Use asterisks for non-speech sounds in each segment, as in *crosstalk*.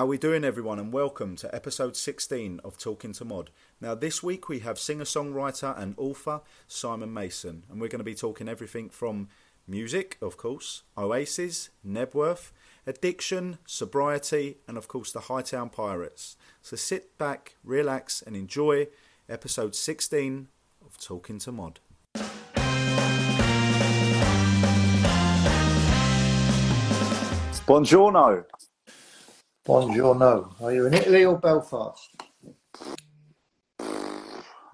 How are we doing, everyone, and welcome to episode 16 of Talking to Mod. Now, this week we have singer songwriter and author Simon Mason, and we're going to be talking everything from music, of course, Oasis, Knebworth, addiction, sobriety, and of course the Hightown Pirates. So sit back, relax, and enjoy episode 16 of Talking to Mod. Buongiorno. Buongiorno. Are you in Italy or Belfast?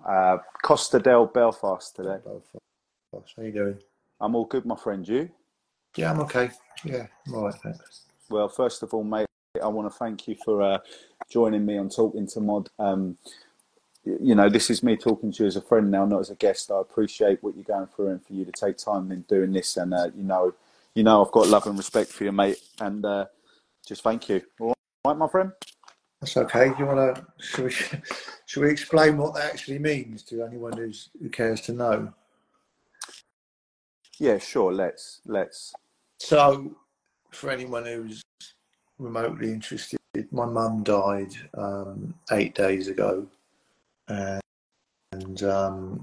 Uh, Costa del Belfast today. Belfast. How you doing? I'm all good, my friend. You? Yeah, I'm okay. Yeah, I'm all right, thanks. Well, first of all, mate, I want to thank you for uh, joining me on Talking to Mod. Um, you know, this is me talking to you as a friend now, not as a guest. I appreciate what you're going through and for you to take time in doing this. And uh, you know, you know, I've got love and respect for you, mate. And uh, just thank you. All right, my friend. That's okay. Do you want to? Should we, *laughs* should we explain what that actually means to anyone who's who cares to know? Yeah, sure. Let's let's. So, for anyone who's remotely interested, my mum died um, eight days ago, and, and um,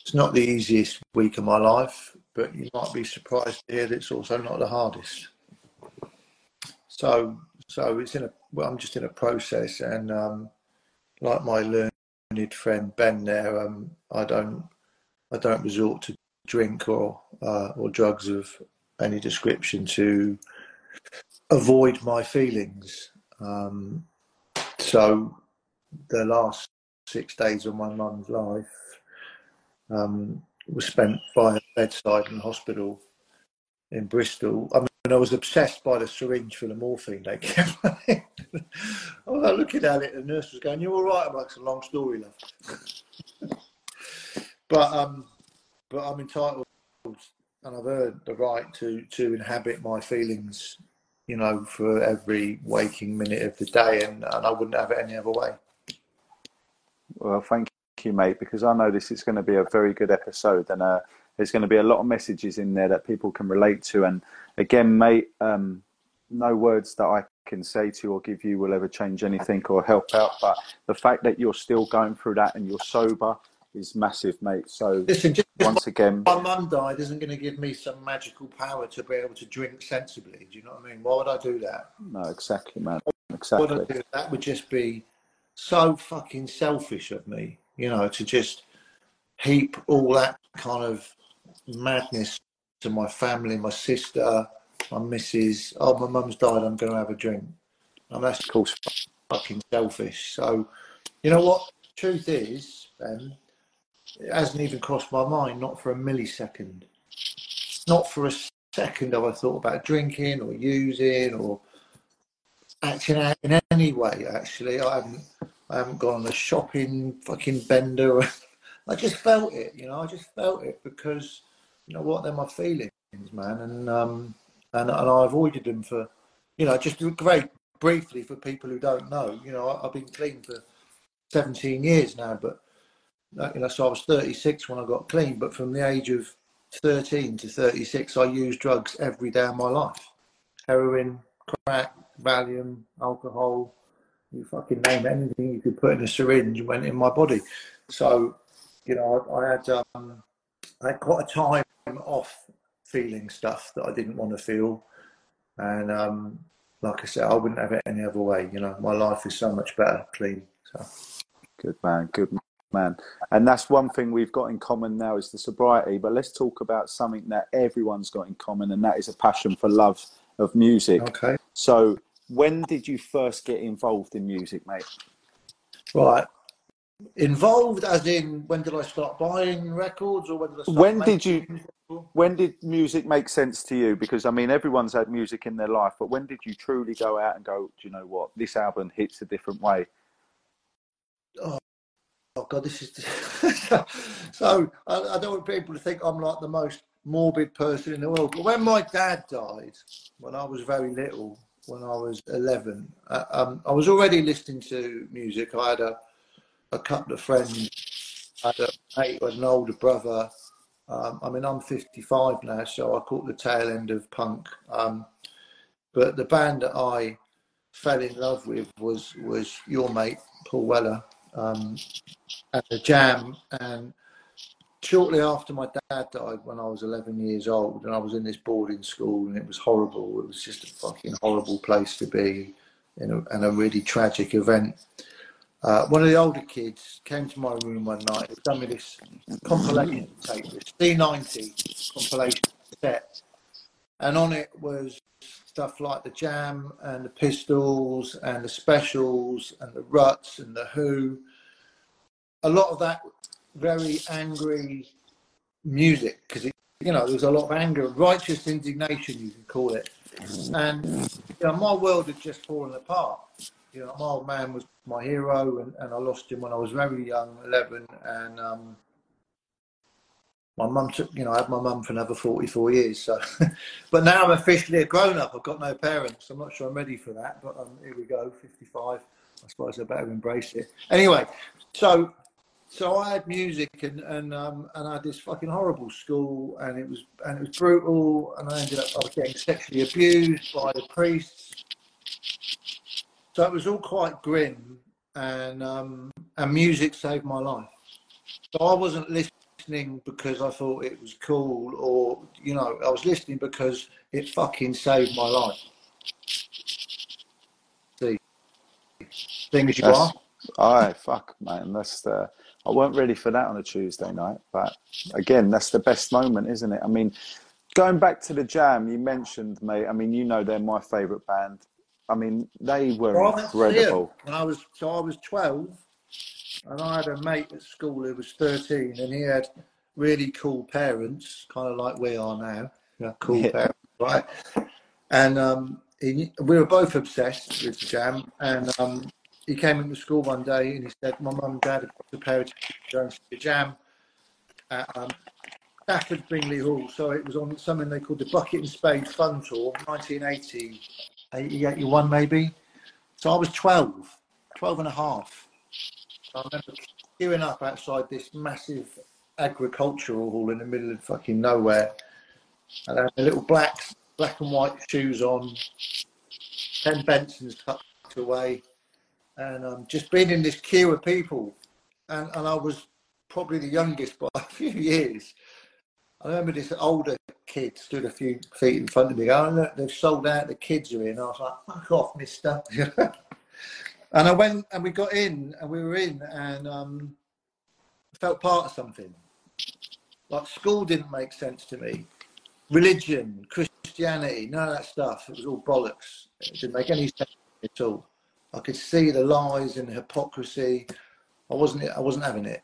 it's not the easiest week of my life. But you might be surprised to hear that it's also not the hardest. So, so it's in a. Well, I'm just in a process, and um, like my learned friend Ben there, um, I don't, I don't resort to drink or uh, or drugs of any description to avoid my feelings. Um, so the last six days of my mum's life um, was spent by her bedside in hospital in Bristol. I mean, I was obsessed by the syringe full of morphine they *laughs* kept. I was like, looking at it, the nurse was going, "You're all right." I'm like, "It's a long story, love." *laughs* but um, but I'm entitled and I've earned the right to to inhabit my feelings, you know, for every waking minute of the day, and, and I wouldn't have it any other way. Well, thank you, mate, because I know this is going to be a very good episode, and there's going to be a lot of messages in there that people can relate to. And again, mate, um, no words that I can say to you or give you will ever change anything or help out. But the fact that you're still going through that and you're sober is massive, mate. So Listen, once again, my mum died isn't going to give me some magical power to be able to drink sensibly. Do you know what I mean? Why would I do that? no, exactly, man, Would I exactly. do that would just be so fucking selfish of me, you know, to just heap all that kind of madness to my family, my sister, my missus. Oh, my mum's died. I'm going to have a drink. And that's Of course, fucking selfish. So, you know what? Truth is, Ben, it hasn't even crossed my mind, not for a millisecond. Not for a second have I thought about drinking or using or acting out in any way. Actually, I haven't. I haven't gone on a shopping fucking bender. *laughs* I just felt it, you know. I just felt it because you know what? They're my feelings, man, and um, and and I avoided them for, you know, just great briefly for people who don't know. You know, I, I've been clean for 17 years now, but uh, you know, so I was 36 when I got clean. But from the age of 13 to 36, I used drugs every day of my life: heroin, crack, Valium, alcohol. You fucking name anything you could put in a syringe went in my body. So, you know, I, I had um, I had quite a time off feeling stuff that I didn't want to feel, and um, like I said, I wouldn't have it any other way. You know, my life is so much better clean. So. good man, good man. And that's one thing we've got in common now is the sobriety. But let's talk about something that everyone's got in common, and that is a passion for love of music. Okay. So, when did you first get involved in music, mate? Right. Involved as in when did I start buying records or when did I start When did you-? When did music make sense to you? Because I mean, everyone's had music in their life, but when did you truly go out and go, do you know what? This album hits a different way. Oh god, this is *laughs* so I, I don't want people to think I'm like the most morbid person in the world. But when my dad died, when I was very little, when I was 11, uh, um, I was already listening to music. I had a, a couple of friends, had a mate had an older brother. Um, I mean, I'm 55 now, so I caught the tail end of punk. Um, but the band that I fell in love with was was your mate Paul Weller um, at the Jam, and shortly after my dad died when I was 11 years old, and I was in this boarding school, and it was horrible. It was just a fucking horrible place to be, a, and a really tragic event. Uh, one of the older kids came to my room one night. He'd done me this compilation tape, this C90 compilation set, and on it was stuff like the Jam and the Pistols and the Specials and the Ruts and the Who. A lot of that very angry music because you know there was a lot of anger, righteous indignation, you could call it, and you know my world had just fallen apart. You know, my old man was my hero, and, and I lost him when I was very young, eleven, and um, my mum took, you know, I had my mum for another 44 years. So, *laughs* but now I'm officially a grown up. I've got no parents. I'm not sure I'm ready for that, but um, here we go, 55. I suppose I better embrace it. Anyway, so so I had music and and um, and I had this fucking horrible school and it was and it was brutal and I ended up I was getting sexually abused by the priests. So it was all quite grim and um, and music saved my life. So I wasn't listening because I thought it was cool or you know I was listening because it fucking saved my life. See, thing as you That's- are. Aye, fuck, man. That's the. I weren't ready for that on a Tuesday night, but again, that's the best moment, isn't it? I mean, going back to the Jam, you mentioned, mate. I mean, you know, they're my favourite band. I mean, they were Well, I went to see 'em incredible. when I was so I was twelve, and I had a mate at school who was thirteen, and he had really cool parents, kind of like we are now, Yeah, cool Yeah. parents, right? And um, he, we were both obsessed with the jam, and um, he came into school one day and he said, "My mum and dad have got a pair of tickets to go and see the jam." At, um, Stafford Bingley Hall, so it was on something they called the Bucket and Spade Fun Tour, 1980, 80, 81 maybe. So I was 12, 12 and a half. I remember queuing up outside this massive agricultural hall in the middle of fucking nowhere. And I had little black, black and white shoes on, 10 Bensons tucked away, and um, just being in this queue of people. And, and I was probably the youngest by *laughs* a few years. I remember this older kid stood a few feet in front of me. Oh, look, they've sold out. The kids are in. I was like, fuck off, mister. *laughs* and I went and we got in and we were in and um, felt part of something. Like school didn't make sense to me. Religion, Christianity, none of that stuff. It was all bollocks. It didn't make any sense at all. I could see the lies and the hypocrisy. I wasn't. I wasn't having it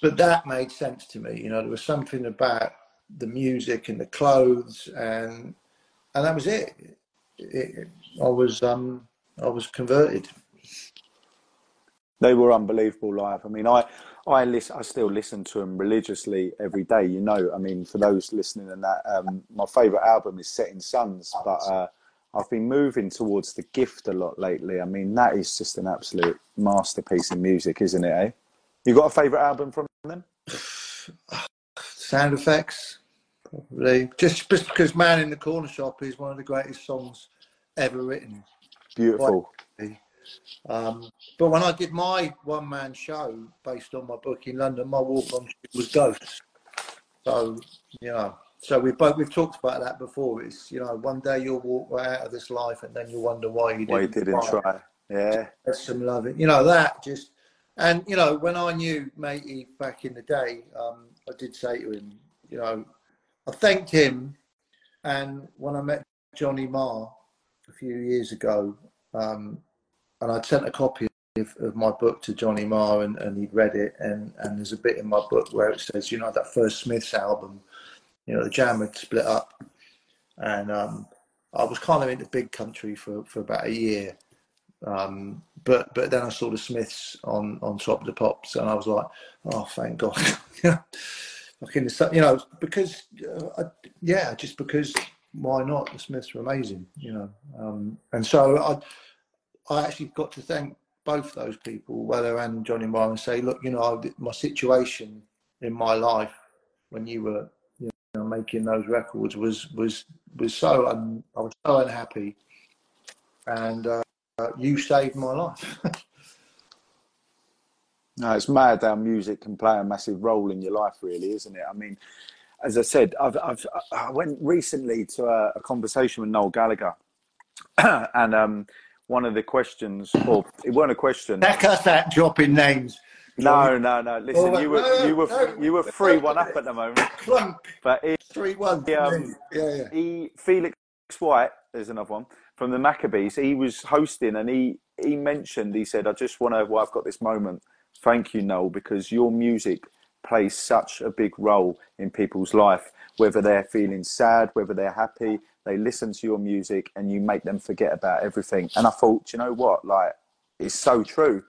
but that made sense to me. You know, there was something about the music and the clothes, and and that was it. it I was um I was converted. They were unbelievable live. I mean, I, I listen, I still listen to them religiously every day. You know, I mean, for those listening, and that um, my favourite album is Setting Sons, but uh, I've been moving towards The Gift a lot lately. I mean, that is just an absolute masterpiece in music, isn't it? Eh? You got a favourite album from them? *sighs* Sound Affects, probably just just because "Man in the Corner Shop" is one of the greatest songs ever written. Beautiful. Um, but when I did my one man show based on my book in London, my walk on was Ghosts. So, you know, so we've both we've talked about that before. It's you know, one day you'll walk right out of this life and then you'll wonder why you didn't, Why you didn't try? Yeah. There's some love. You know, that just and you know, when I knew matey back in the day, um, I did say to him, you know, I thanked him and when I met Johnny Marr a few years ago, um, and I'd sent a copy of, of my book to Johnny Marr and, and he'd read it and, and there's a bit in my book where it says, you know, that first Smiths album, you know, the jam had split up and um, I was kind of into big country for, for about a year. Um, but but then I saw the Smiths on, on Top of the Pops and I was like, oh, thank God. *laughs* Fucking, you know, because, uh, I, yeah, just because why not? The Smiths were amazing, you know. Um, and so I, I actually got to thank both those people, Weller and Johnny Marr, and say, look, you know, my situation in my life when you were, you know, making those records was was was so un, I was so unhappy, and uh, you saved my life. *laughs* no, it's mad how music can play a massive role in your life, really, isn't it? I mean, as I said, I've, I've I went recently to a, a conversation with Noel Gallagher, *clears throat* and um, one of the questions, or it wasn't a question. Back us that dropping names. No, no, no. Listen, oh, you were no, you were no, you were three one up at the moment. Clunk. But he, three one. He, um, yeah, yeah. He Felix White. There's another one from the Maccabees. He was hosting, and he he mentioned. He said, "I just want to. Well, I've got this moment. Thank you, Noel, because your music plays such a big role in people's life, whether they're feeling sad, whether they're happy, they listen to your music and you make them forget about everything. And I thought, you know what, like, it's so true.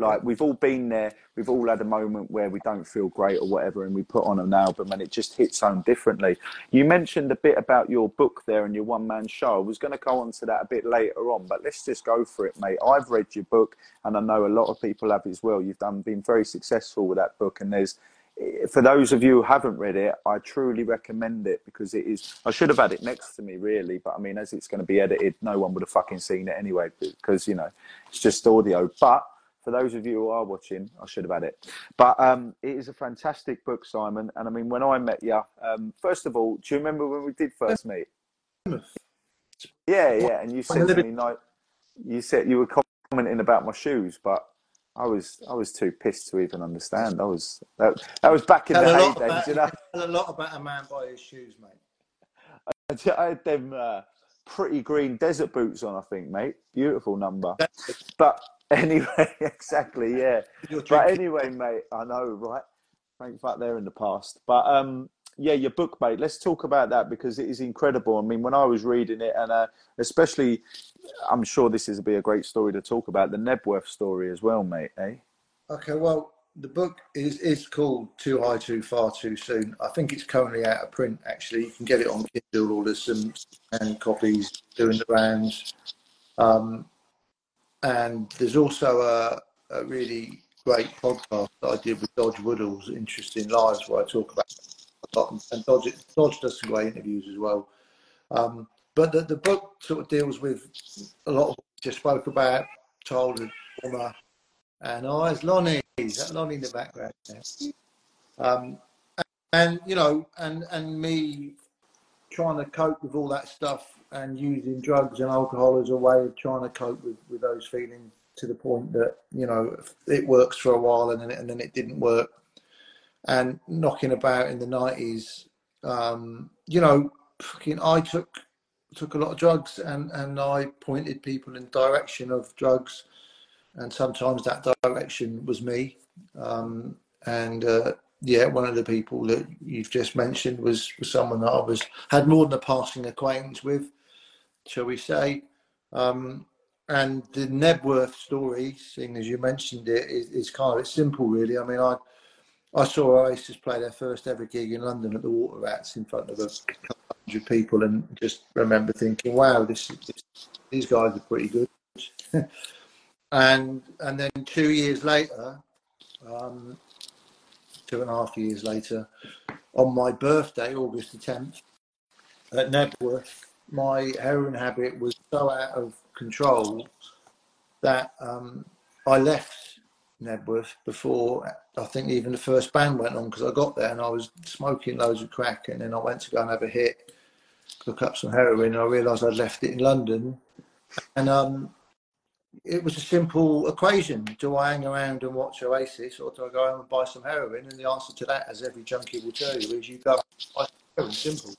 Like we've all been there, we've all had a moment where we don't feel great or whatever, and we put on an album and it just hits home differently. You mentioned a bit about your book there and your one man show. I was going to go on to that a bit later on, but let's just go for it, mate. I've read your book, and I know a lot of people have as well. You've done been very successful with that book, and there's eh, for those of you who haven't read it, I truly recommend it because it is. I should have had it next to me, really, but I mean, as it's going to be edited, no one would have fucking seen it anyway because you know it's just audio. But for those of you who are watching, I should have had it. But um, it is a fantastic book, Simon. And I mean, when I met you, um, first of all, do you remember when we did first meet? Yeah, yeah. And you said to me, no, you said you were commenting about my shoes, but I was I was too pissed to even understand. I was that, that was back in the heyday, you *laughs* know. a lot about a man by his shoes, mate. I, I had them uh, pretty green desert boots on, I think, mate. Beautiful number. But *laughs* Anyway, exactly, yeah. But anyway, mate, I know, right? Thanks back there in the past. But um, yeah, your book, mate. Let's talk about that because it is incredible. I mean, when I was reading it, and uh, especially, I'm sure this is be a great story to talk about the Knebworth story as well, mate. Eh? Okay, well, the book is is called Too High, Too Far, Too Soon. I think it's currently out of print. Actually, you can get it on Kindle, or there's some and copies doing the rounds. Um, and there's also a, a really great podcast that I did with Dodge Woodall's Interesting Lives, where I talk about a lot, and Dodge, Dodge does some great interviews as well. Um, but the, the book sort of deals with a lot of what just spoke about childhood trauma. And oh, it's Lonnie, that Lonnie in the background. Um, and, and, you know, and and me trying to cope with all that stuff and using drugs and alcohol as a way of trying to cope with, with those feelings to the point that you know it works for a while and then it, and then it didn't work. And knocking about in the 90s um, you know fucking I took took a lot of drugs and and I pointed people in direction of drugs. And sometimes that direction was me. Um, and uh, yeah, one of the people that you've just mentioned was, was someone that I was had more than a passing acquaintance with, shall we say. Um, and the Knebworth story, seeing as you mentioned it, is, is kind of it's simple, really. I mean, I I saw Oasis play their first ever gig in London at the Water Rats in front of a couple hundred people, and just remember thinking, "Wow, this, this these guys are pretty good." *laughs* and and then two years later, um, two and a half years later, on my birthday, August the 10th, at Knebworth, my heroin habit was so out of control that um, I left Knebworth before I think even the first band went on because I got there and I was smoking loads of crack and then I went to go and have a hit, cook up some heroin and I realised I'd left it in London and um, it was a simple equation. Do I hang around and watch Oasis or do I go home and buy some heroin? And the answer to that, as every junkie will tell you, is you go buy heroin. Simple.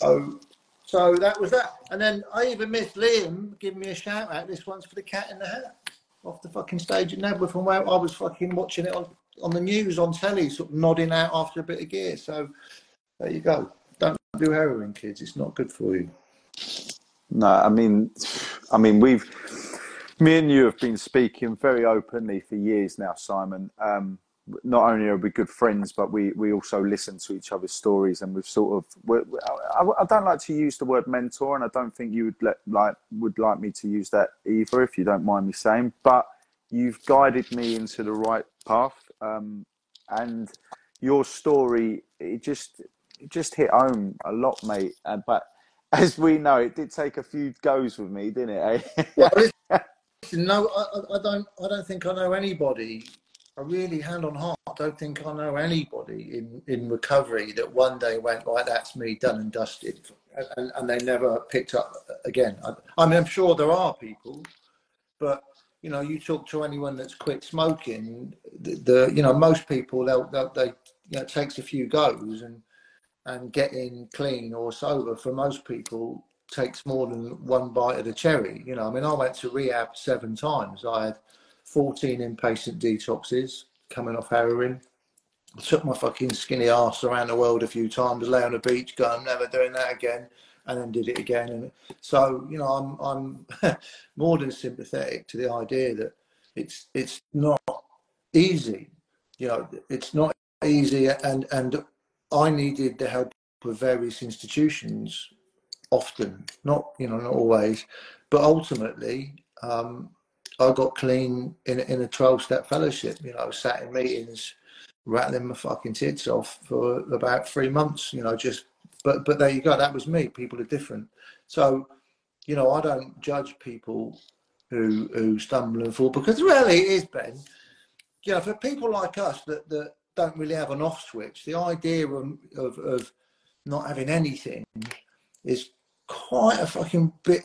So, so that was that. And then I even missed Liam giving me a shout out. This one's for the cat in the hat off the fucking stage at Knebworth from where I was fucking watching it on, on the news on telly, sort of nodding out after a bit of gear. So there you go. Don't do heroin, kids. It's not good for you. No, I mean, I mean, we've me and you have been speaking very openly for years now, Simon. Um, not only are we good friends, but we, we also listen to each other's stories, and we've sort of. I, I don't like to use the word mentor, and I don't think you would let, like would like me to use that either, if you don't mind me saying. But you've guided me into the right path, um, and your story it just it just hit home a lot, mate. Uh, but *laughs* as we know, it did take a few goes with me, didn't it? Eh? well, *laughs* no, I, I, don't. I don't think I know anybody. I really, hand on heart, don't think I know anybody in in recovery that one day went like, That's me, done and dusted, and, and they never picked up again. I, I mean, I'm sure there are people, but you know, you talk to anyone that's quit smoking, the, the you know most people they'll, they'll they you know, it takes a few goes and and getting clean or sober for most people takes more than one bite of the cherry. You know, I mean, I went to rehab seven times. I had 14 inpatient detoxes coming off heroin. I took my fucking skinny ass around the world a few times, lay on a beach, go, I'm never doing that again, and then did it again. And so, you know, I'm I'm *laughs* more than sympathetic to the idea that it's it's not easy. You know, it's not easy, and and I needed the help of various institutions often, not you know not always, but ultimately um, I got clean in in a twelve step fellowship. You know, I was sat in meetings rattling my fucking tits off for about three months. You know, just but but there you go. That was me. People are different, so you know I don't judge people who who stumble and fall because really it is Ben. You know, for people like us that that don't really have an off switch. The idea of, of, of not having anything is quite a fucking bit.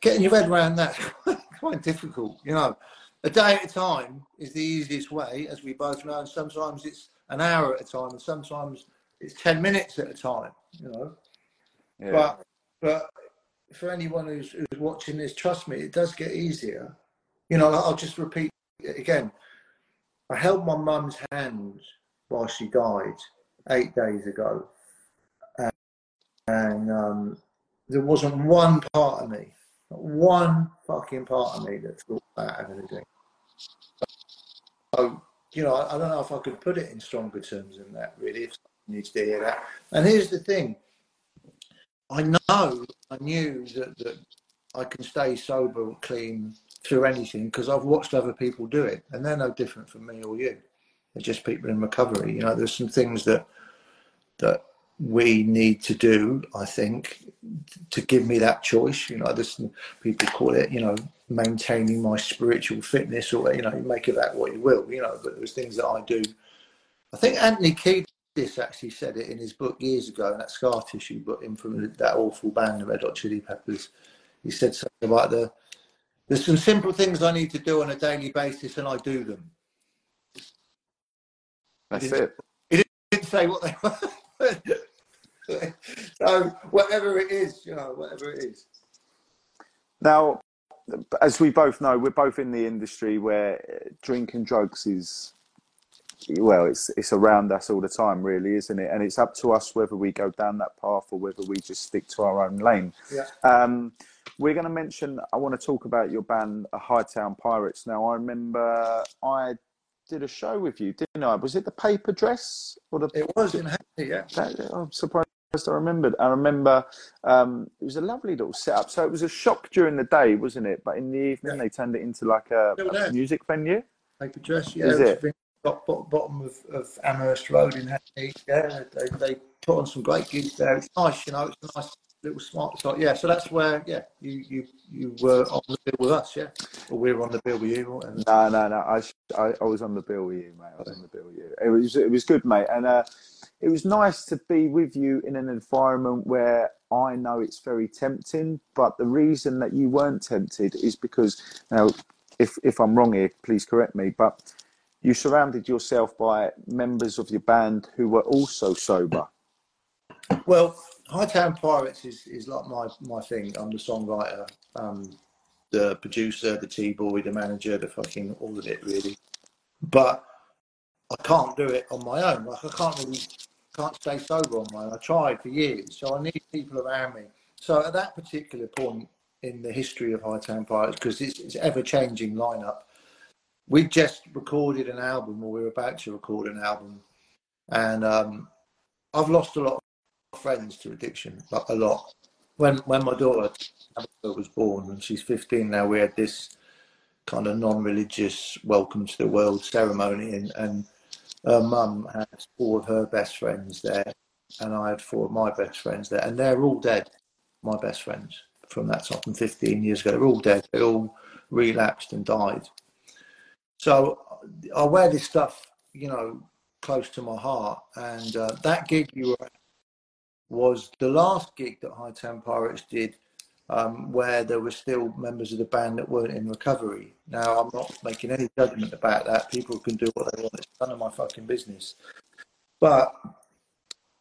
getting your head around that *laughs* quite, difficult. You know, a day at a time is the easiest way, as we both know. And sometimes it's an hour at a time, and sometimes it's ten minutes at a time. You know, yeah. but but for anyone who's, who's watching this, trust me, it does get easier. You know, I'll just repeat again. I held my mum's hand while she died eight days ago. And, and um, there wasn't one part of me, one fucking part of me that thought about having a drink. So, you know, I, I, don't know if I could put it in stronger terms than that, really, if someone needs to hear that. And here's the thing I know, I knew that, that I can stay sober, clean through anything because I've watched other people do it, and they're no different from me or you. They're just people in recovery. You know, there's some things that that we need to do, I think, to give me that choice. You know, there's some people call it, you know, maintaining my spiritual fitness, or you know, you make of that what you will. You know, but there's things that I do. I think Anthony Kiedis actually said it in his book years ago, in that scar tissue book, in from that awful band, the Red Hot Chili Peppers. He said something about the there's some simple things I need to do on a daily basis, and I do them. That's it. He didn't say what they *laughs* were. *laughs* so whatever it is, you know, whatever it is. Now, as we both know, we're both in the industry where drinking drugs is well, it's it's around us all the time, really, isn't it? And it's up to us whether we go down that path or whether we just stick to our own lane. Yeah. Um, we're going to mention. I want to talk about your band, Hightown Pirates. Now, I remember I did a show with you, didn't I? Was it the paper dress or the? It was in Hackney, yeah. That, I'm surprised I remembered. I remember um, it was a lovely little setup. So it was a shock during the day, wasn't it? But in the evening, yeah. they turned it into like a, a music venue. Paper dress, yeah. Is it? Bottom of, of Amherst Road in Hackney. Yeah, they, they put on some great gigs there. It's nice, you know. It's a nice little smart site. Yeah, so that's where yeah you you you were on the bill with us, yeah, or we were on the bill with you. No, no, no. I, I, I was on the bill with you, mate. I was on the bill with you. It was it was good, mate, and uh, it was nice to be with you in an environment where I know it's very tempting, but the reason that you weren't tempted is because now, if if I'm wrong here, please correct me, but you surrounded yourself by members of your band who were also sober. Well, Hightown Pirates is, is like my, my thing. I'm the songwriter, um, the producer, the T boy, the manager, the fucking all of it really. But I can't do it on my own. Like I can't really can't stay sober on my own. I tried for years, so I need people around me. So at that particular point in the history of Hightown Pirates, because it's, it's ever changing lineup, we just recorded an album, or we were about to record an album, and um, I've lost a lot of friends to addiction, like a lot. When when my daughter was born, and she's 15 now, we had this kind of non-religious welcome to the world ceremony, and and her mum had four of her best friends there, and I had four of my best friends there, and they're all dead. my best friends from that time from 15 years ago. They're all dead. They all relapsed and died. So I wear this stuff, you know, close to my heart. And uh, that gig you were at was the last gig that Hightown Pirates did um, where there were still members of the band that weren't in recovery. Now, I'm not making any judgment about that. People can do what they want. It's none of my fucking business. But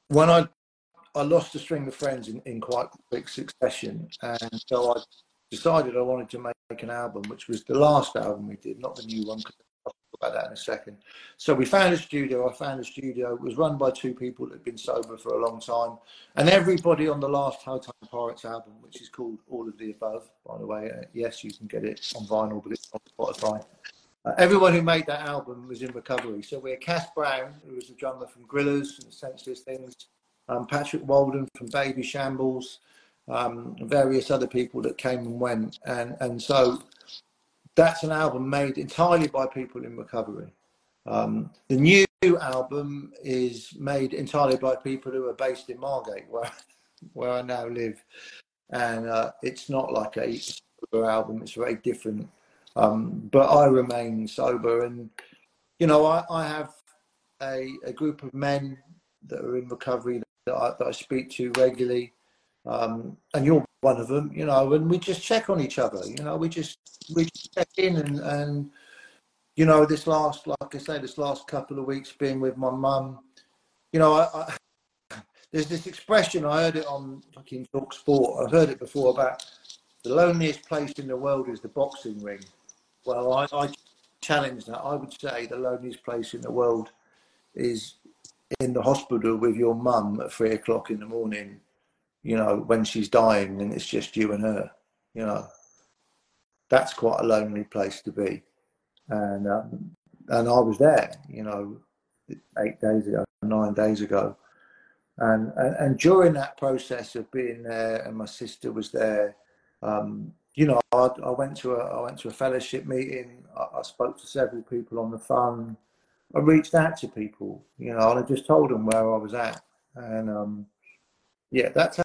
when I I lost a string of friends in, in quite quick succession, and so I decided I wanted to make an album, which was the last album we did, not the new one. Talk about that in a second. So we found a studio. I found a studio. It was run by two people that had been sober for a long time, and everybody on the last Time Pirates album, which is called All of the Above, by the way. Uh, yes, you can get it on vinyl, but it's on Spotify. Uh, everyone who made that album was in recovery. So we had Cass Browne, who was the drummer from Gorillaz and Senseless Things, um, Patrick Walden from Babyshambles, um, various other people that came and went. And, and so that's an album made entirely by people in recovery. Um, the new album is made entirely by people who are based in Margate, where, *laughs* where I now live. And uh, it's not like a album, it's very different um, but I remain sober, and you know, I, I have a, a group of men that are in recovery that I, that I speak to regularly, um, and you're one of them. You know, and we just check on each other. You know, we just we check in and and you know, this last, like I say, this last couple of weeks being with my mum, you know, I, I, *laughs* there's this expression I heard it on fucking Talk Sport. I've heard it before about the loneliest place in the world is the boxing ring. Well, I, I challenge that. I would say the loneliest place in the world is in the hospital with your mum at three o'clock in the morning, you know, when she's dying and it's just you and her, you know. That's quite a lonely place to be. And um, and I was there, you know, eight days ago, nine days ago. And, and, and during that process of being there, and my sister was there, um, you know, I, I, went to a I went to a fellowship meeting. I, I, spoke to several people on the phone. I reached out to people, you know, and I just told them where I was at. And um, yeah, that's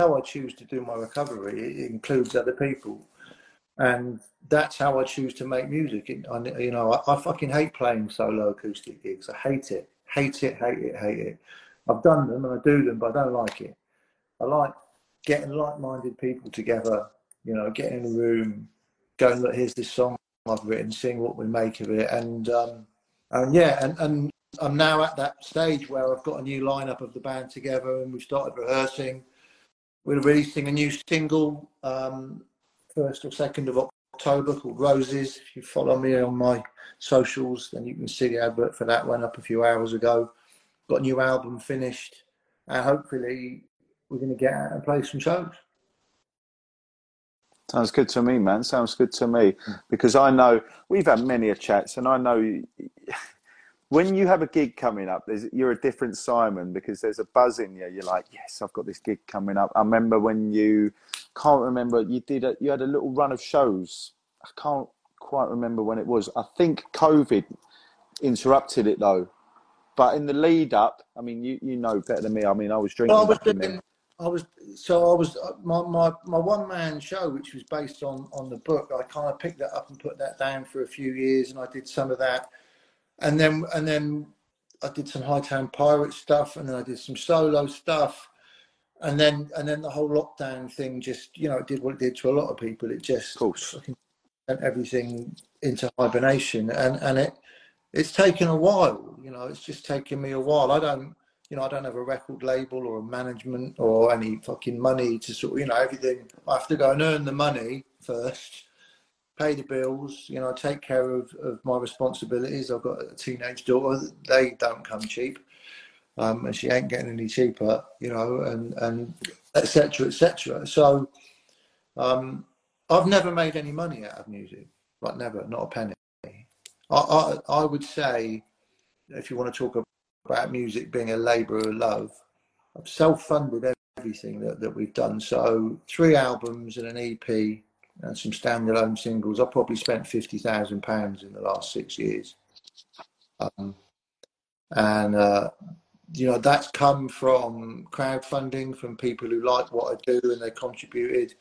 how I choose to do my recovery. It includes other people, and that's how I choose to make music. I, you know, I, I fucking hate playing solo acoustic gigs. I hate it, hate it, hate it, hate it. I've done them and I do them, but I don't like it. I like getting like-minded people together you know, get in a room, going look, here's this song I've written, seeing what we make of it. And, um, and yeah, and, and I'm now at that stage where I've got a new lineup of the band together and we've started rehearsing. We're releasing a new single, um, first or second of October called Roses. If you follow me on my socials, then you can see the advert for that one up a few hours ago. Got a new album finished, and hopefully we're going to get out and play some shows. Sounds good to me, man. Sounds good to me because I know we've had many a chats, and I know when you have a gig coming up, you're a different Simon because there's a buzz in you. You're like, yes, I've got this gig coming up. I remember when you can't remember you did a, you had a little run of shows. I can't quite remember when it was. I think COVID interrupted it though. But in the lead up, I mean, you, you know better than me. I mean, I was drinking. Well, I was doing, I was so I was uh, my my, my one man show, which was based on on the book. I kind of picked that up and put that down for a few years, and I did some of that, and then and then I did some Hightown Pirate stuff, and then I did some solo stuff, and then and then the whole lockdown thing just you know it did what it did to a lot of people. It just of course sent everything into hibernation, and and it it's taken a while. You know, it's just taken me a while. I don't you know, I don't have a record label or a management or any fucking money to sort of, you know, everything. I have to go and earn the money first, pay the bills, you know, I take care of, of my responsibilities. I've got a teenage daughter, they don't come cheap. Um, and she ain't getting any cheaper, you know, and, and etc. etc. So, um, I've never made any money out of music, like never, not a penny. I, I, I would say, if you want to talk about music being a labour of love. I've self-funded everything that, that we've done. So three albums and an EP and some standalone singles. I've probably spent fifty thousand pounds in the last six years. Um, and uh, you know, that's come from crowdfunding from people who like what I do and they contributed.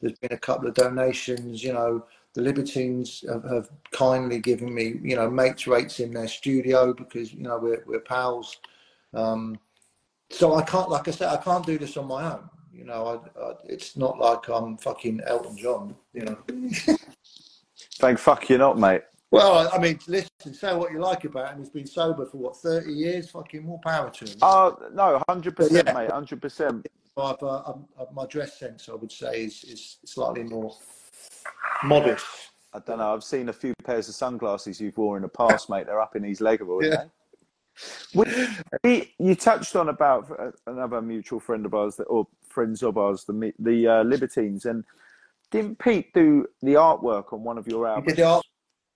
There's been a couple of donations, you know. The Libertines have, have kindly given me, you know, mates rates in their studio because, you know, we're, we're pals. Um, so I can't, like I said, I can't do this on my own. You know, I, I, it's not like I'm fucking Elton John. You know. *laughs* Thank fuck you're not, mate. Well, I mean, listen, say what you like about him. He's been sober for what thirty years. Fucking more power to him. Oh no, hundred percent, mate, hundred percent. Uh, my dress sense, I would say, is is slightly more modest. I don't know. I've seen a few pairs of sunglasses you've worn in the past, mate. They're up in his leg, yeah. We, you touched on about uh, another mutual friend of ours, that, or friends of ours, the the uh, Libertines, and didn't Pete do the artwork on one of your albums? He did the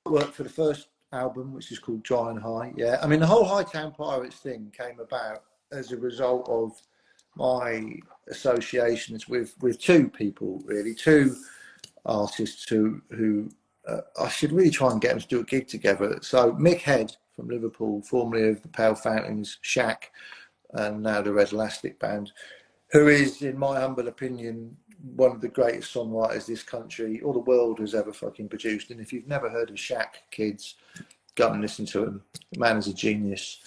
artwork for the first album, which is called Dry and High. Yeah, I mean the whole Hightown Pirates thing came about as a result of my associations with with two people, really, two artists who who uh, I should really try and get them to do a gig together. So Mick Head from Liverpool, formerly of the Pale Fountains, Shack, and now the Red Elastic Band, who is, in my humble opinion, one of the greatest songwriters this country or the world has ever fucking produced. And if you've never heard of Shack, kids, go and listen to him. The man is a genius.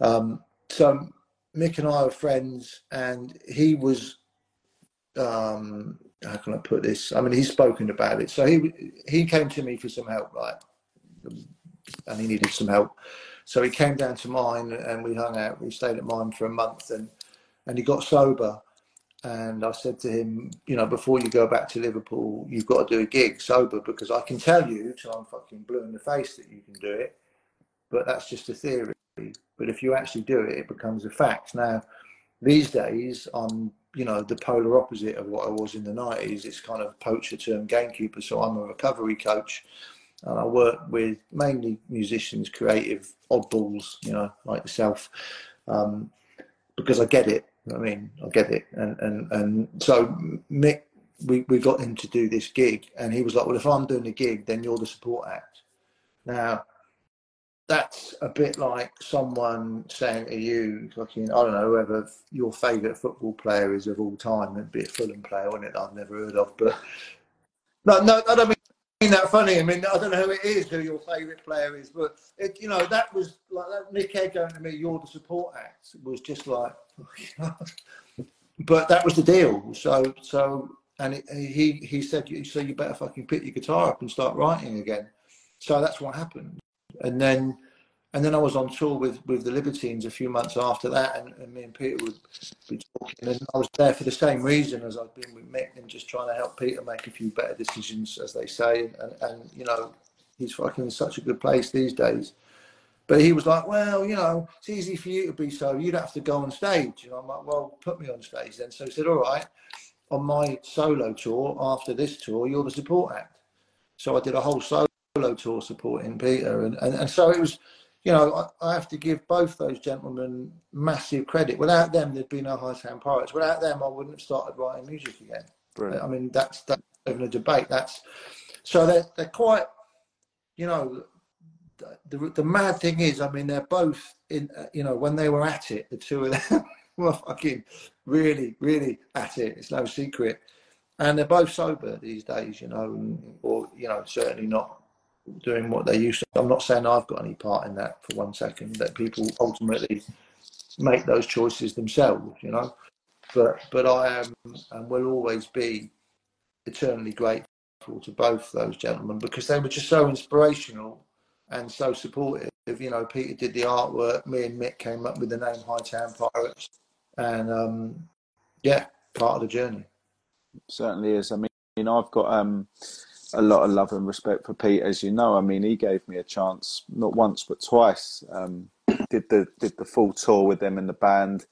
Um, so Mick and I are friends, and he was. Um, how can I put this? I mean, he's spoken about it. So he he came to me for some help, right? and he needed some help. So he came down to mine and we hung out. We stayed at mine for a month and and he got sober. And I said to him, you know, before you go back to Liverpool, you've got to do a gig sober because I can tell you till I'm fucking blue in the face that you can do it, but that's just a theory. But if you actually do it, it becomes a fact. Now, these days, I'm, you know, the polar opposite of what I was in the 90s. It's kind of poacher turned gamekeeper. So I'm a recovery coach and I work with mainly musicians, creative oddballs, you know, like yourself, um, because I get it. I mean, I get it, and and and so Mick, we we got him to do this gig, and he was like, "Well, if I'm doing the gig, then you're the support act." Now, that's a bit like someone saying to you, fucking, I don't know, whoever your favourite football player is of all time, it'd be a Fulham player, wouldn't it? I've never heard of, but no, no, I don't mean that funny. I mean, I don't know who it is, who your favourite player is, but it, you know, that was like that. Mick Head going to me, "You're the support act," was just like, *laughs* but that was the deal. So, so, and it, he he said, "So you better fucking pick your guitar up and start writing again." So that's what happened, and then and then I was on tour with, with the Libertines a few months after that, and, and, me and Peter would be talking. And I was there for the same reason as I've been with Mick and just trying to help Peter make a few better decisions, as they say. And, and you know, he's fucking in such a good place these days. But he was like, well, you know, it's easy for you to be so. You'd have to go on stage. And I'm like, well, put me on stage then. So he said, all right, on my solo tour after this tour, you're the support act. So I did a whole solo tour supporting Peter. And, and, and so it was you know, I, have to give both those gentlemen massive credit. Without them, there'd be no Hightown Pirates. Without them, I wouldn't have started writing music again. Brilliant. I mean, that's that's even a debate. That's so they're they're quite, you know, the, the, the mad thing is, I mean, they're both in. Uh, you know, when they were at it, the two of them *laughs* were fucking really, really at it. It's no secret, and they're both sober these days. You know, or you know, certainly not doing what they used to. I'm not saying I've got any part in that for one second. That people ultimately make those choices themselves, you know. But but I am and will always be eternally grateful to both those gentlemen because they were just so inspirational and so supportive. You know, Peter did the artwork. Me and Mick came up with the name Hightown Pirates, and um, yeah, part of the journey. Certainly is. I mean, I've got um, a lot of love and respect for Pete, as you know. I mean, he gave me a chance not once but twice. Um, did the did the full tour with them in the band.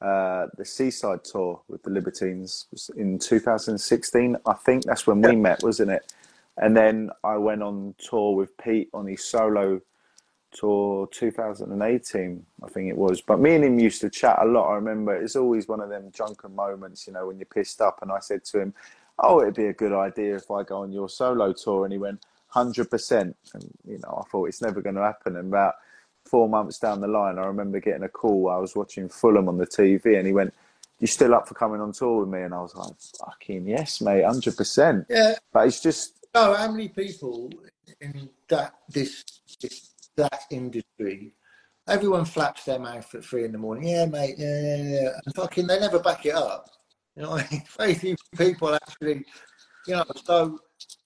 Uh, the Seaside tour with the Libertines was in 2016. I think that's when we met, wasn't it? And then I went on tour with Pete on his solo tour 2018, I think it was. But me and him used to chat a lot. I remember it's always one of them drunken moments, you know, when you're pissed up. And I said to him, oh, it'd be a good idea if I go on your solo tour. And he went, 100%. And, you know, I thought it's never going to happen. And about four months down the line, I remember getting a call. I was watching Fulham on the TV, and he went, "You still up for coming on tour with me?" And I was like, "Fucking yes, mate, hundred percent." Yeah. But it's just. No, how many people in that this, this that industry? Everyone flaps their mouth at three in the morning. Yeah, mate. Yeah, yeah, yeah. And fucking, they never back it up. You know, *laughs* very few people actually. You know, so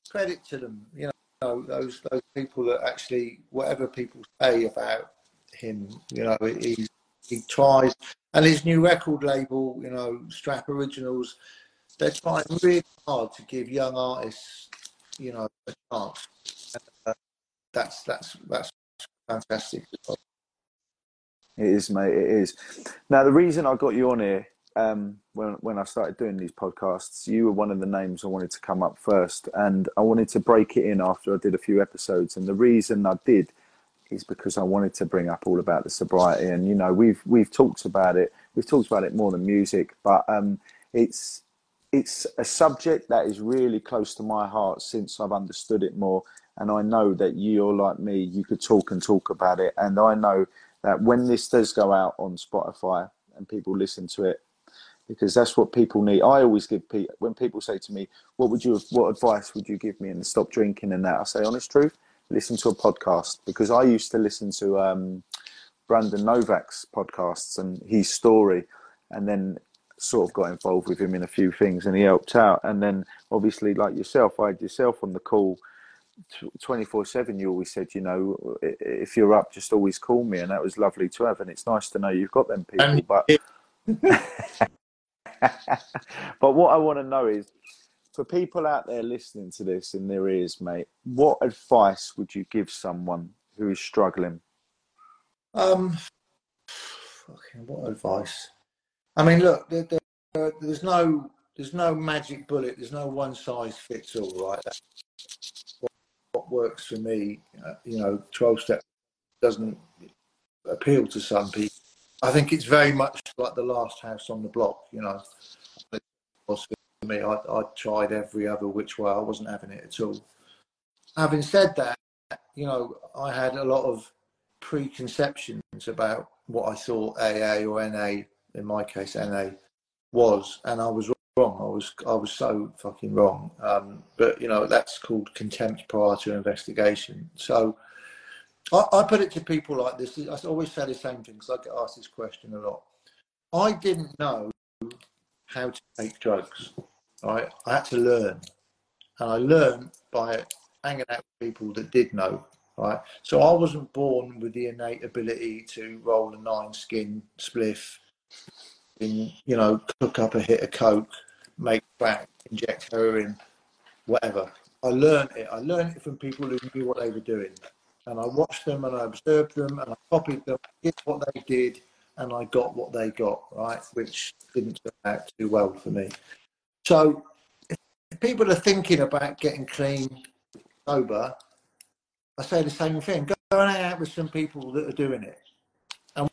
credit to them. You know, those those people that actually, whatever people say about him, you know, he he tries. And his new record label, you know, Strap Originals, they're trying really hard to give young artists, you know, a chance. And, uh, that's that's that's fantastic. It is, mate. It is. Now, the reason I got you on here um, when when I started doing these podcasts, you were one of the names I wanted to come up first, and I wanted to break it in after I did a few episodes. And the reason I did is because I wanted to bring up all about the sobriety. And you know, we've we've talked about it. We've talked about it more than music, but um, it's it's a subject that is really close to my heart since I've understood it more. And I know that you're like me. You could talk and talk about it, and I know that when this does go out on Spotify and people listen to it, because that's what people need. I always give people when people say to me, "What would you? What advice would you give me?" and stop drinking and that, I say, honest truth, listen to a podcast because I used to listen to um, Brandon Novak's podcasts and his story, and then sort of got involved with him in a few things, and he helped out. And then obviously, like yourself, I had yourself on the call. 24 7 you always said you know if you're up just always call me and that was lovely to have and it's nice to know you've got them people but *laughs* *laughs* but what I want to know is for people out there listening to this in their ears, mate, what advice would you give someone who is struggling? Um, fucking what advice? I mean, look, there, there, there's no there's no magic bullet. There's no one size fits all, right? What works for me, uh, you know, twelve step doesn't appeal to some people. I think it's very much like the last house on the block. You know, it was for me. I, I tried every other which way. I wasn't having it at all. Having said that, you know, I had a lot of preconceptions about what I thought AA or NA, in my case NA, was, and I was wrong. I was I was so fucking wrong. Um, but you know, that's called contempt prior to investigation. So I, I put it to people like this. I always say the same thing because I get asked this question a lot. I didn't know how to take drugs. I had to learn, and I learned by hanging out with people that did know. Right, so I wasn't born with the innate ability to roll a nine skin spliff, in, you know, cook up a hit of coke, make crack, inject heroin, whatever. I learned it. I learned it from people who knew what they were doing and I watched them and I observed them and I copied them, did what they did, and I got what they got, right? Which didn't turn out too well for me. So if people are thinking about getting clean, sober, I say the same thing. Go and hang out with some people that are doing it and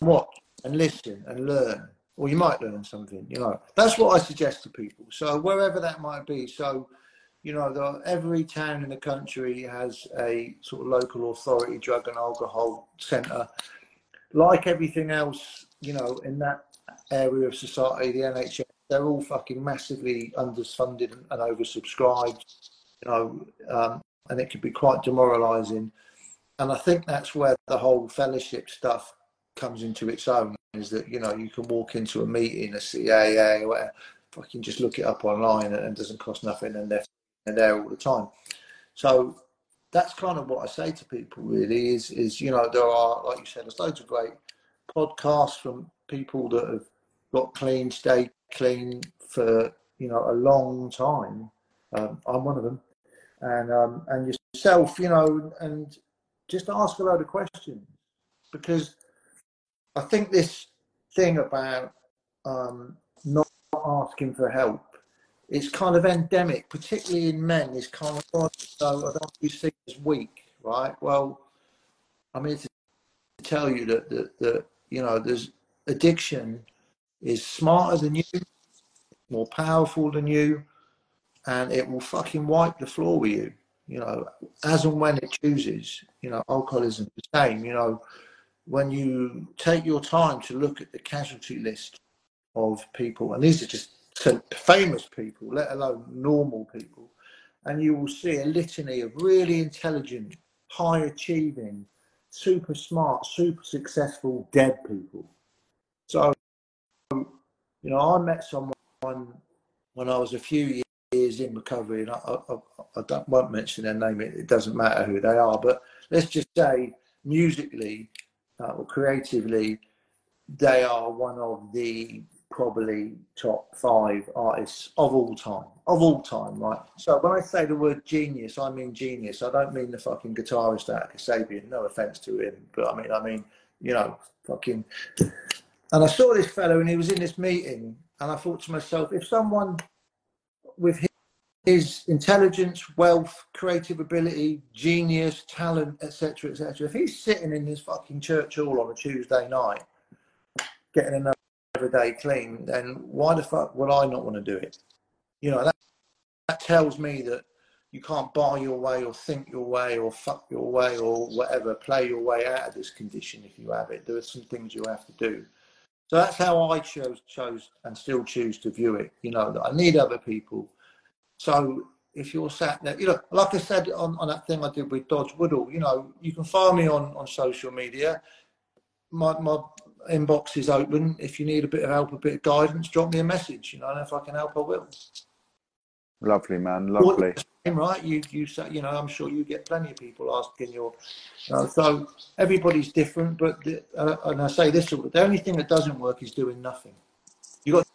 watch and listen and learn. Or you might learn something, you know. That's what I suggest to people. So wherever that might be. So you know, the, every town in the country has a sort of local authority drug and alcohol centre. Like everything else, you know, in that area of society, the NHS, they're all fucking massively underfunded and oversubscribed, you know, um, and it can be quite demoralising. And I think that's where the whole fellowship stuff comes into its own. Is that you know you can walk into a meeting, a CAA, whatever, fucking just look it up online and it doesn't cost nothing, and they're there all the time. So that's kind of what I say to people really is is you know there are like you said there's loads of great podcasts from people that have got clean, stayed clean for you know a long time. Um, I'm one of them, and um, and yourself, you know, and just ask a load of questions because I think this thing about um, not asking for help it's kind of endemic, particularly in men. It's kind of oh, so I don't you see as weak, right? Well, I'm here to tell you that that, that you know there's addiction is smarter than you, more powerful than you, and it will fucking wipe the floor with you. You know, as and when it chooses. You know, alcoholism the same. You know, when you take your time to look at the casualty list of people, and these are just famous people, let alone normal people, and you will see a litany of really intelligent, high achieving, super smart, super successful dead people. So, you know, I met someone when I was a few years in recovery, and I, I, I don't, won't mention their name, it, it, doesn't matter who they are, but let's just say musically uh, or creatively, they are one of the probably top five artists of all time, of all time, right? So when I say the word genius, I mean genius. I don't mean the fucking guitarist out Kasabian. No offense to him, but I mean, I mean, you know, fucking. And I saw this fellow, and he was in this meeting, and I thought to myself, if someone with his, his intelligence, wealth, creative ability, genius, talent, etc., etc., if he's sitting in this fucking church hall on a Tuesday night, getting another day clean, then why the fuck would I not want to do it? You know, that, that tells me that you can't buy your way or think your way or fuck your way or whatever, play your way out of this condition if you have it. There are some things you have to do. So that's how I chose, chose and still choose to view it. You know, that I need other people. So if you're sat there, you know, like I said on, on that thing I did with Dodge Woodall, you know, you can find me on, on social media. My, my inbox is open. If you need a bit of help, a bit of guidance, drop me a message. You know, and if I can help, I will. Lovely, man. Lovely. Right? You, you say, you know, I'm sure you get plenty of people asking your. You know, so everybody's different, but the, uh, and I say this: the only thing that doesn't work is doing nothing. You got to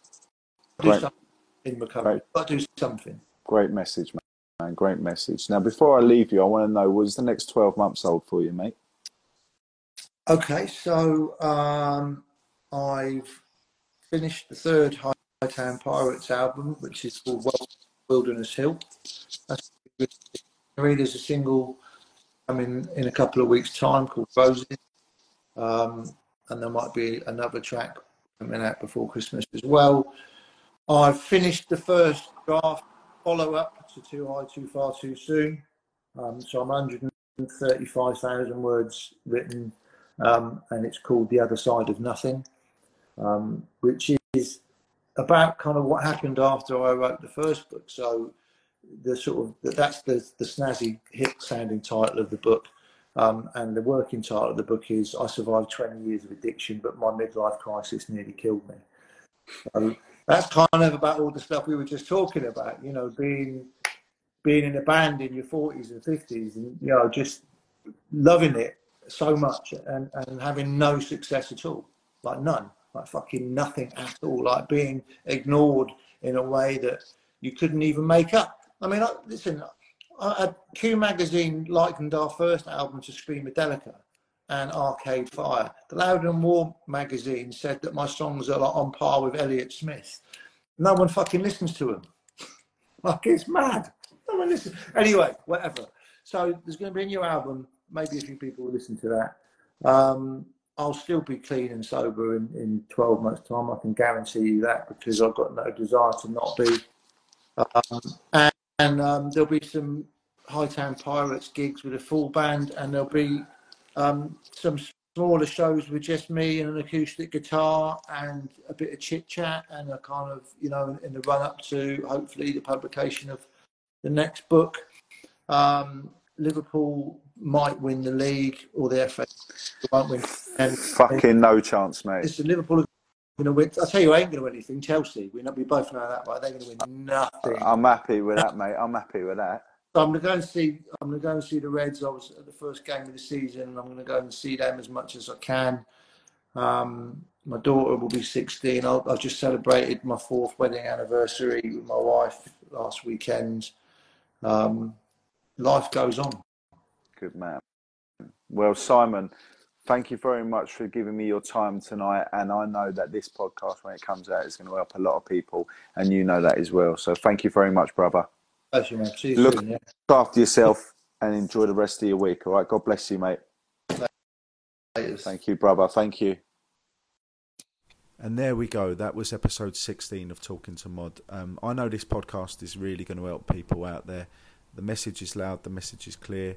do Great. something in recovery. Great. Got to do something. Great message, man. Great message. Now, before I leave you, I want to know: was the next twelve months old for you, mate? Okay, so um, I've finished the third High Hightown Pirates album, which is called Wilderness Hill. That's there's a single coming in a couple of weeks' time called Roses, um, and there might be another track coming out before Christmas as well. I've finished the first draft follow up to Too High, Too Far, Too Soon. Um, so I'm 135,000 words written um, and it's called The Other Side of Nothing, um, which is about kind of what happened after I wrote the first book. So the sort of that's the the snazzy hip sounding title of the book. Um, and the working title of the book is I survived 20 years of addiction, but my midlife crisis nearly killed me. So that's kind of about all the stuff we were just talking about, you know, being being in a band in your 40s and 50s and, you know, just loving it so much and, and having no success at all, like none, like fucking nothing at all, like being ignored in a way that you couldn't even make up. I mean, I, listen, I, Q Magazine likened our first album to Screamadelica and Arcade Fire. The Louder Than War magazine said that my songs are like on par with Elliott Smith. No one fucking listens to them. *laughs* like it's mad. No one listens. Anyway, whatever. So there's going to be a new album maybe a few people will listen to that. Um, I'll still be clean and sober in, in 12 months' time. I can guarantee you that because I've got no desire to not be. Um, and, and um, there'll be some Hightown Pirates gigs with a full band, and there'll be um, some smaller shows with just me and an acoustic guitar and a bit of chit chat and a kind of, you know, in the run up to hopefully the publication of the next book. Um, Liverpool might win the league or the FA won't win. And Fucking no chance, mate. Listen, Liverpool are going to win. I'll tell you, I ain't going to win anything. Chelsea, we, we both know that, right? They're going to win nothing. I'm happy with that, mate. I'm happy with that. So I'm going to go and see. I'm going to go and see the Reds. I was at the first game of the season, and I'm going to go and see them as much as I can. Um, my daughter will be 16. i have just celebrated my fourth wedding anniversary with my wife last weekend. Um, life goes on. Good man. Well, Simon, thank you very much for giving me your time tonight. And I know that this podcast, when it comes out, is going to help a lot of people, and you know that as well. So thank you very much, brother. Pleasure, man. See you Look soon, yeah. after yourself and enjoy the rest of your week. All right. God bless you, mate. Thank you, brother. Thank you. And there we go. That was episode 16 of Talking to Mod. Um, I know this podcast is really going to help people out there The message is loud, the message is clear.